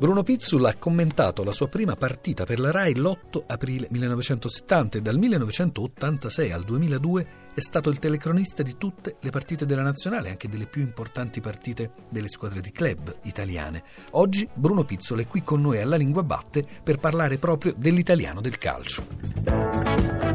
Bruno Pizzul ha commentato la sua prima partita per la RAI l'8 aprile 1970 e dal 1986 al 2002 è stato il telecronista di tutte le partite della nazionale, anche delle più importanti partite delle squadre di club italiane. Oggi Bruno Pizzul è qui con noi alla Lingua Batte per parlare proprio dell'italiano del calcio.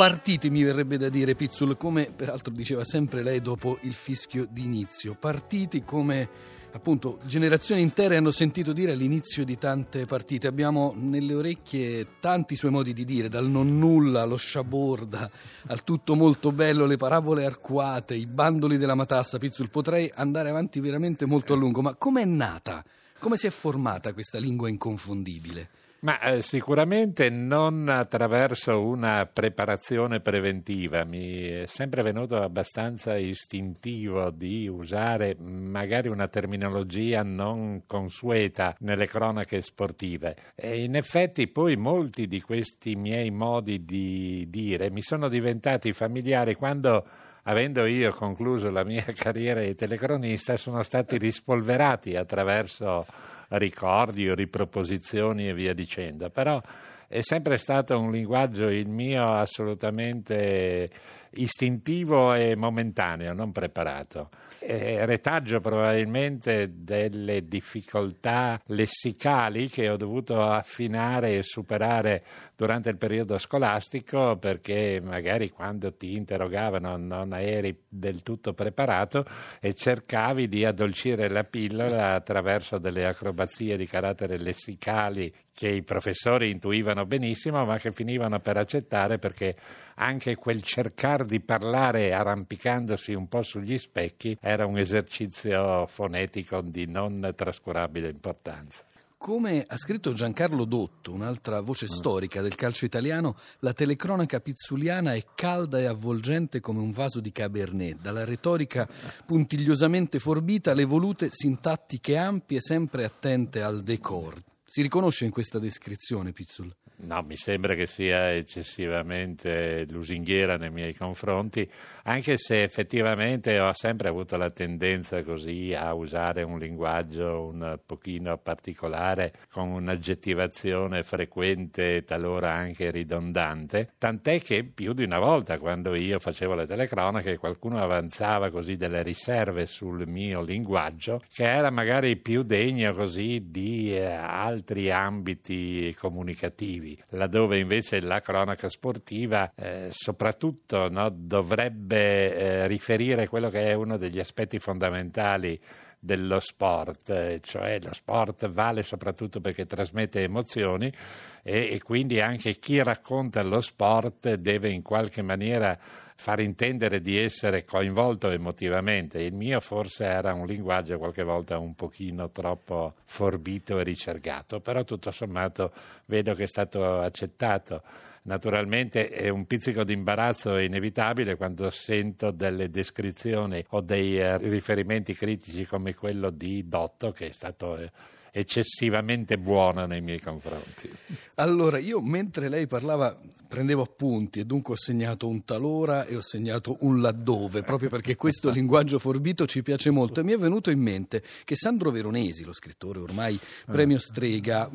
Partiti mi verrebbe da dire Pizzul, come peraltro diceva sempre lei dopo il fischio d'inizio. Partiti come appunto generazioni intere hanno sentito dire all'inizio di tante partite. Abbiamo nelle orecchie tanti suoi modi di dire, dal non nulla allo sciaborda, al tutto molto bello, le parabole arcuate, i bandoli della matassa. Pizzul, potrei andare avanti veramente molto a lungo, ma com'è nata? Come si è formata questa lingua inconfondibile? Ma eh, sicuramente non attraverso una preparazione preventiva, mi è sempre venuto abbastanza istintivo di usare magari una terminologia non consueta nelle cronache sportive. E in effetti poi molti di questi miei modi di dire mi sono diventati familiari quando avendo io concluso la mia carriera di telecronista sono stati rispolverati attraverso ricordi o riproposizioni e via dicendo, però è sempre stato un linguaggio il mio assolutamente istintivo e momentaneo, non preparato. È retaggio probabilmente delle difficoltà lessicali che ho dovuto affinare e superare durante il periodo scolastico perché magari quando ti interrogavano non eri del tutto preparato e cercavi di addolcire la pillola attraverso delle acrobazie di carattere lessicali che i professori intuivano benissimo ma che finivano per accettare perché anche quel cercare di parlare arrampicandosi un po' sugli specchi era un esercizio fonetico di non trascurabile importanza. Come ha scritto Giancarlo Dotto, un'altra voce mm. storica del calcio italiano, la telecronaca pizzuliana è calda e avvolgente come un vaso di Cabernet, dalla retorica puntigliosamente forbita alle volute sintattiche ampie, sempre attente al decor. Si riconosce in questa descrizione, Pizzul? No, mi sembra che sia eccessivamente lusinghiera nei miei confronti, anche se effettivamente ho sempre avuto la tendenza così a usare un linguaggio un pochino particolare, con un'aggettivazione frequente, talora anche ridondante, tant'è che più di una volta quando io facevo le telecronache qualcuno avanzava così delle riserve sul mio linguaggio, che era magari più degno così di eh, altri ambiti comunicativi sportivi, laddove invece la cronaca sportiva eh, soprattutto no, dovrebbe eh, riferire quello che è uno degli aspetti fondamentali dello sport, eh, cioè lo sport vale soprattutto perché trasmette emozioni e, e, quindi anche chi racconta lo sport deve in qualche maniera far intendere di essere coinvolto emotivamente. Il mio forse era un linguaggio qualche volta un pochino troppo forbito e ricercato, però tutto sommato vedo che è stato accettato. Naturalmente è un pizzico di imbarazzo inevitabile quando sento delle descrizioni o dei eh, riferimenti critici come quello di Dotto, che è stato eh, eccessivamente buona nei miei confronti. Allora, io mentre lei parlava prendevo appunti e dunque ho segnato un talora e ho segnato un laddove, proprio perché questo linguaggio forbito ci piace molto e mi è venuto in mente che Sandro Veronesi, lo scrittore ormai premio strega,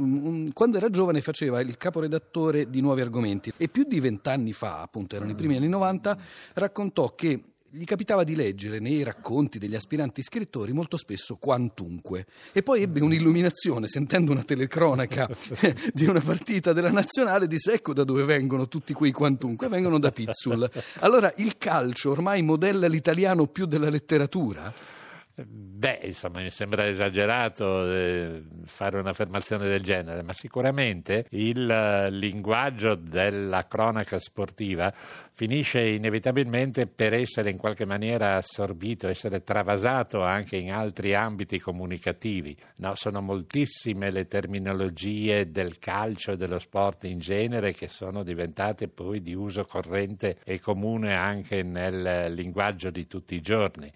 quando era giovane faceva il caporedattore di Nuovi Argomenti e più di vent'anni fa, appunto erano i primi anni 90, raccontò che gli capitava di leggere nei racconti degli aspiranti scrittori molto spesso quantunque. E poi ebbe un'illuminazione sentendo una telecronaca di una partita della nazionale disse ecco da dove vengono tutti quei quantunque vengono da Pizzul allora il calcio ormai modella l'italiano più della letteratura Beh, insomma, mi sembra esagerato eh, fare un'affermazione del genere, ma sicuramente il eh, linguaggio della cronaca sportiva finisce inevitabilmente per essere in qualche maniera assorbito, essere travasato anche in altri ambiti comunicativi. No, sono moltissime le terminologie del calcio e dello sport in genere che sono diventate poi di uso corrente e comune anche nel linguaggio di tutti i giorni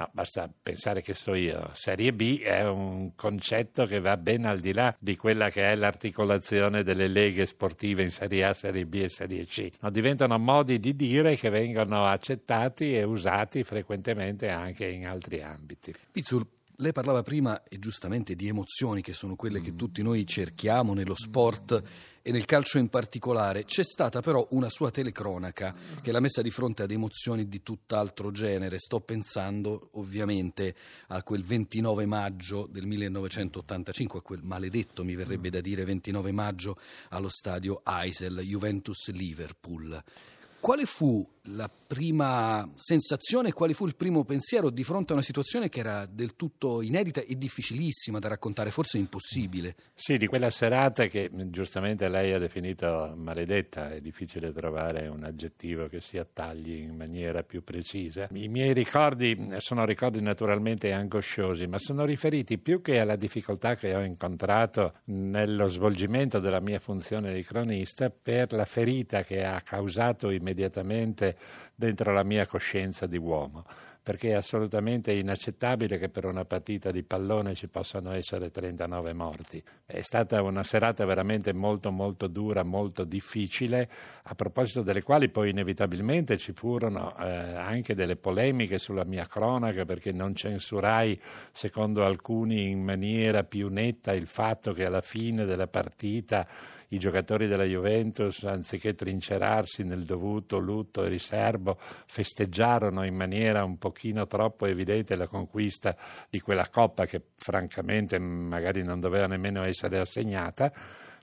No, basta pensare che so io. Serie B è un concetto che va ben al di là di quella che è l'articolazione delle leghe sportive in Serie A, Serie B e Serie C. No, diventano modi di dire che vengono accettati e usati frequentemente anche in altri ambiti. Pizzul, lei parlava prima, e giustamente, di emozioni che sono quelle che tutti noi cerchiamo nello sport e nel calcio in particolare. C'è stata però una sua telecronaca che l'ha messa di fronte ad emozioni di tutt'altro genere. Sto pensando ovviamente a quel 29 maggio del 1985, a quel maledetto, mi verrebbe da dire, 29 maggio allo stadio Eisel, Juventus-Liverpool. Quale fu la prima sensazione, quale fu il primo pensiero di fronte a una situazione che era del tutto inedita e difficilissima da raccontare, forse impossibile? Sì, di quella serata che giustamente lei ha definito maledetta, è difficile trovare un aggettivo che si attagli in maniera più precisa. I miei ricordi sono ricordi naturalmente angosciosi, ma sono riferiti più che alla difficoltà che ho incontrato nello svolgimento della mia funzione di cronista per la ferita che ha causato immediatamente dentro la mia coscienza di uomo, perché è assolutamente inaccettabile che per una partita di pallone ci possano essere 39 morti. È stata una serata veramente molto molto dura, molto difficile, a proposito delle quali poi inevitabilmente ci furono eh, anche delle polemiche sulla mia cronaca, perché non censurai, secondo alcuni, in maniera più netta il fatto che alla fine della partita i giocatori della Juventus, anziché trincerarsi nel dovuto lutto e riservo, festeggiarono in maniera un pochino troppo evidente la conquista di quella coppa che francamente magari non doveva nemmeno essere assegnata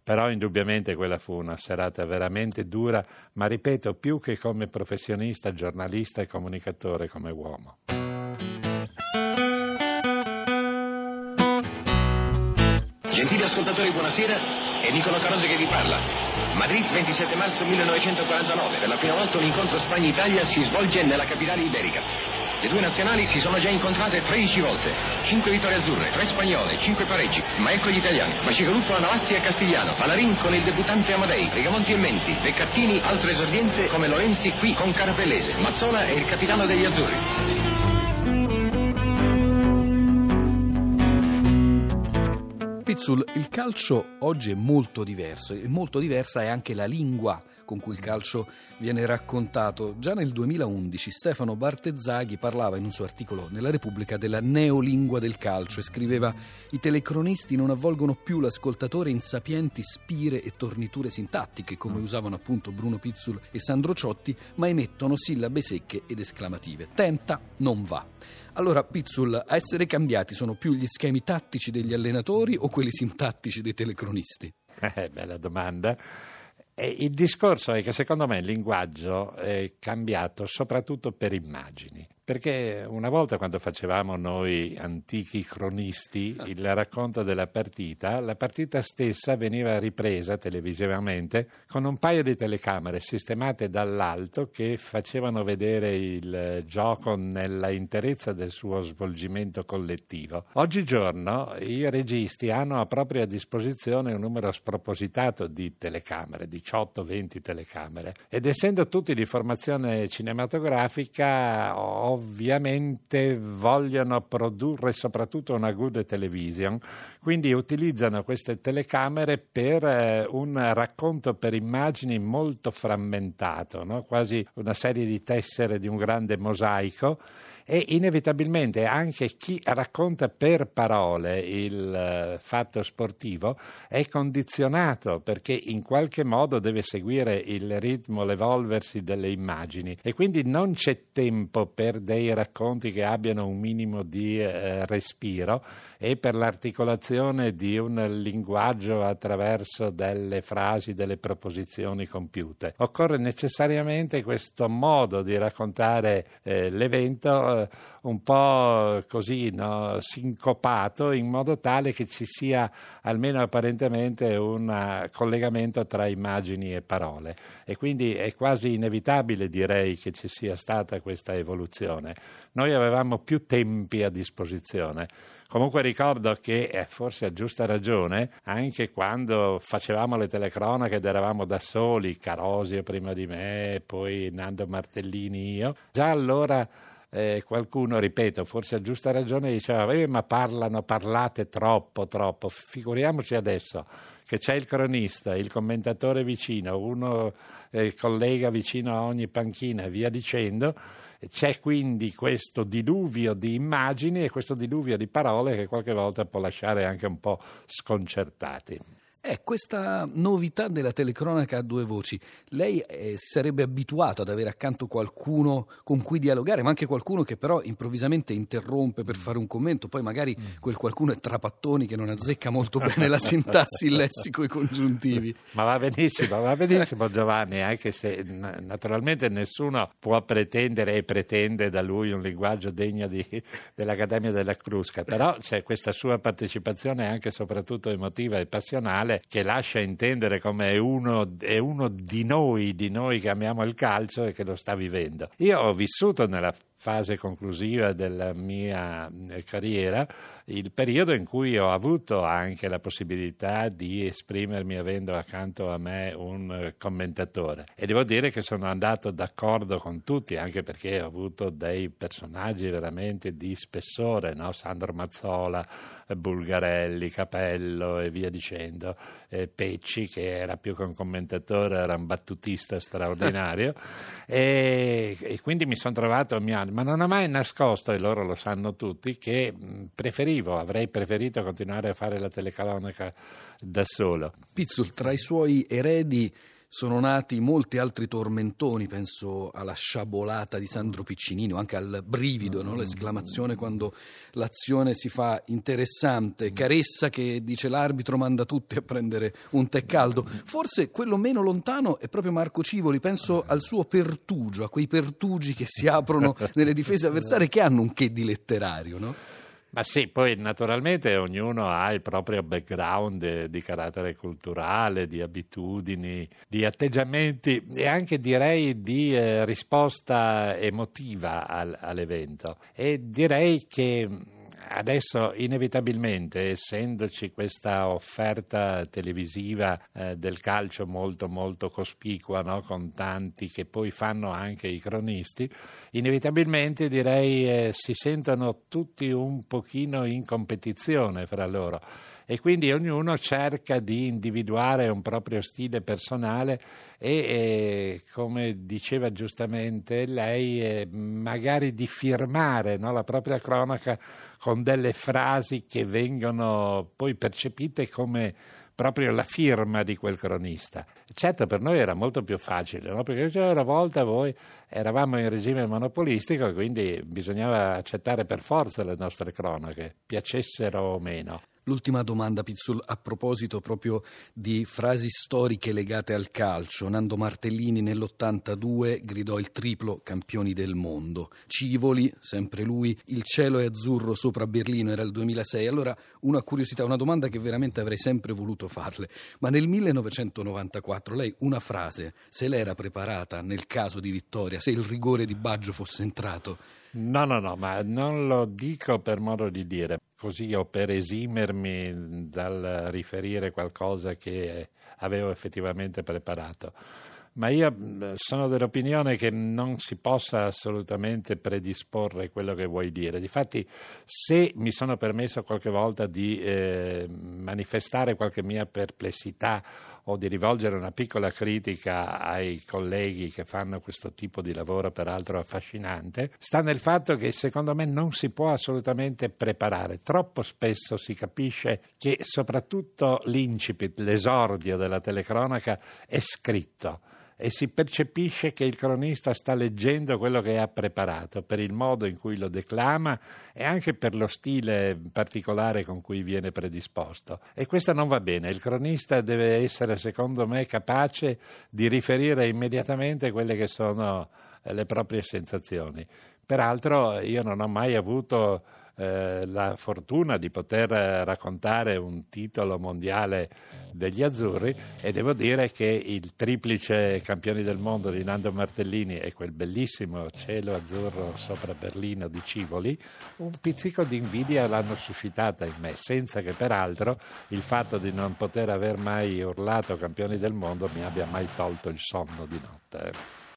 però indubbiamente quella fu una serata veramente dura, ma ripeto, più che come professionista, giornalista e comunicatore, come uomo. Gentili ascoltatori, buonasera. È Nicola Caronte che vi parla. Madrid, 27 marzo 1949. Per la prima volta un incontro Spagna-Italia si svolge nella capitale iberica. Le due nazionali si sono già incontrate 13 volte. 5 vittorie azzurre, 3 spagnole, 5 pareggi. Ma ecco gli italiani. Macigaluppo a Navazzi e Castigliano. Palarin con il debuttante Amadei. Rigamonti e Menti. Beccattini, altro esordiente come Lorenzi qui con Carapellese. Mazzola è il capitano degli azzurri. Pizzul, il calcio oggi è molto diverso e molto diversa è anche la lingua con cui il calcio viene raccontato. Già nel 2011 Stefano Bartezzaghi parlava in un suo articolo nella Repubblica della neolingua del calcio e scriveva i telecronisti non avvolgono più l'ascoltatore in sapienti spire e torniture sintattiche come usavano appunto Bruno Pizzul e Sandro Ciotti, ma emettono sillabe secche ed esclamative. Tenta, non va. Allora, Pizzul, a essere cambiati sono più gli schemi tattici degli allenatori o quelli sintattici dei telecronisti? Eh, bella domanda. E il discorso è che secondo me il linguaggio è cambiato soprattutto per immagini. Perché una volta quando facevamo noi antichi cronisti il racconto della partita, la partita stessa veniva ripresa televisivamente con un paio di telecamere sistemate dall'alto che facevano vedere il gioco nella interezza del suo svolgimento collettivo. Oggigiorno i registi hanno a propria disposizione un numero spropositato di telecamere, 18-20 telecamere, ed essendo tutti di formazione cinematografica ho ovviamente vogliono produrre soprattutto una good television, quindi utilizzano queste telecamere per eh, un racconto per immagini molto frammentato, no? quasi una serie di tessere di un grande mosaico e inevitabilmente anche chi racconta per parole il eh, fatto sportivo è condizionato perché in qualche modo deve seguire il ritmo, l'evolversi delle immagini e quindi non c'è tempo per dei racconti che abbiano un minimo di eh, respiro e per l'articolazione di un linguaggio attraverso delle frasi, delle proposizioni compiute. Occorre necessariamente questo modo di raccontare eh, l'evento eh, un po' così no, sincopato in modo tale che ci sia almeno apparentemente un collegamento tra immagini e parole e quindi è quasi inevitabile direi che ci sia stata questa evoluzione. Noi avevamo più tempi a disposizione. Comunque ricordo che, eh, forse a giusta ragione, anche quando facevamo le telecronache ed eravamo da soli, Carosio prima di me, poi Nando Martellini io, già allora eh, qualcuno, ripeto, forse a giusta ragione diceva eh, ma parlano, parlate troppo, troppo, figuriamoci adesso che c'è il cronista, il commentatore vicino, uno eh, collega vicino a ogni panchina e via dicendo, c'è quindi questo diluvio di immagini e questo diluvio di parole che qualche volta può lasciare anche un po' sconcertati. Eh, questa novità della telecronaca a due voci, lei eh, si sarebbe abituato ad avere accanto qualcuno con cui dialogare, ma anche qualcuno che però improvvisamente interrompe per fare un commento, poi magari mm. quel qualcuno è Trapattoni che non azzecca molto bene la sintassi, il lessico, i congiuntivi. Ma va benissimo, va benissimo Giovanni, anche se naturalmente nessuno può pretendere e pretende da lui un linguaggio degno di, dell'Accademia della Crusca, però c'è questa sua partecipazione anche e soprattutto emotiva e passionale che lascia intendere come è uno, è uno di noi, di noi che amiamo il calcio e che lo sta vivendo. Io ho vissuto nella fase conclusiva della mia eh, carriera, il periodo in cui ho avuto anche la possibilità di esprimermi avendo accanto a me un eh, commentatore. E devo dire che sono andato d'accordo con tutti, anche perché ho avuto dei personaggi veramente di spessore, no? Sandro Mazzola, Bulgarelli, Capello e via dicendo, eh, Pecci che era più che un commentatore, era un battutista straordinario e, e, quindi mi sono trovato a mio ma non ho mai nascosto, e loro lo sanno tutti, che preferivo, avrei preferito continuare a fare la telecronaca da solo. Pizzul, tra i suoi eredi sono nati molti altri tormentoni, penso alla sciabolata di Sandro Piccinino, anche al brivido, no? l'esclamazione quando l'azione si fa interessante, Caressa che dice l'arbitro manda tutti a prendere un tè caldo. Forse quello meno lontano è proprio Marco Civoli, penso al suo pertugio, a quei pertugi che si aprono nelle difese avversarie che hanno un che di letterario, no? Ma sì, poi naturalmente ognuno ha il proprio background di carattere culturale, di abitudini, di atteggiamenti e anche direi di eh, risposta emotiva al, all'evento. E direi che adesso inevitabilmente, essendoci questa offerta televisiva eh, del calcio molto molto cospicua, no? con tanti che poi fanno anche i cronisti, inevitabilmente direi eh, si sentono tutti un pochino in competizione fra loro e quindi ognuno cerca di individuare un proprio stile personale e, e come diceva giustamente lei, eh, magari di firmare no, la propria cronaca con delle frasi che vengono poi percepite come proprio la firma di quel cronista. Certo, per noi era molto più facile, no? perché una volta voi eravamo in regime monopolistico, quindi bisognava accettare per forza le nostre cronache, piacessero o meno. L'ultima domanda, Pizzul, a proposito proprio di frasi storiche legate al calcio. Nando Martellini nell'82 gridò il triplo campioni del mondo. Civoli, sempre lui, il cielo è azzurro sopra Berlino, era il 2006. Allora, una curiosità, una domanda che veramente avrei sempre voluto farle. Ma nel 1994 lei una frase, se l'era preparata nel caso di vittoria, se il rigore di Baggio fosse entrato? No, no, no, ma non lo dico per modo di dire, così o per esimermi dal riferire qualcosa che avevo effettivamente preparato. Ma io sono dell'opinione che non si possa assolutamente predisporre quello che vuoi dire. Difatti, se mi sono permesso qualche volta di eh, manifestare qualche mia perplessità o di rivolgere una piccola critica ai colleghi che fanno questo tipo di lavoro, peraltro affascinante, sta nel fatto che secondo me non si può assolutamente preparare. Troppo spesso si capisce che soprattutto l'incipit, l'esordio della telecronaca è scritto e si percepisce che il cronista sta leggendo quello che ha preparato per il modo in cui lo declama e anche per lo stile particolare con cui viene predisposto. E questo non va bene. Il cronista deve essere, secondo me, capace di riferire immediatamente quelle che sono le proprie sensazioni. Peraltro io non ho mai avuto eh, la fortuna di poter raccontare un titolo mondiale degli azzurri e devo dire che il triplice campioni del mondo di Nando Martellini e quel bellissimo cielo azzurro sopra Berlino di Civoli un pizzico di invidia l'hanno suscitata in me senza che peraltro il fatto di non poter aver mai urlato campioni del mondo mi abbia mai tolto il sonno di notte.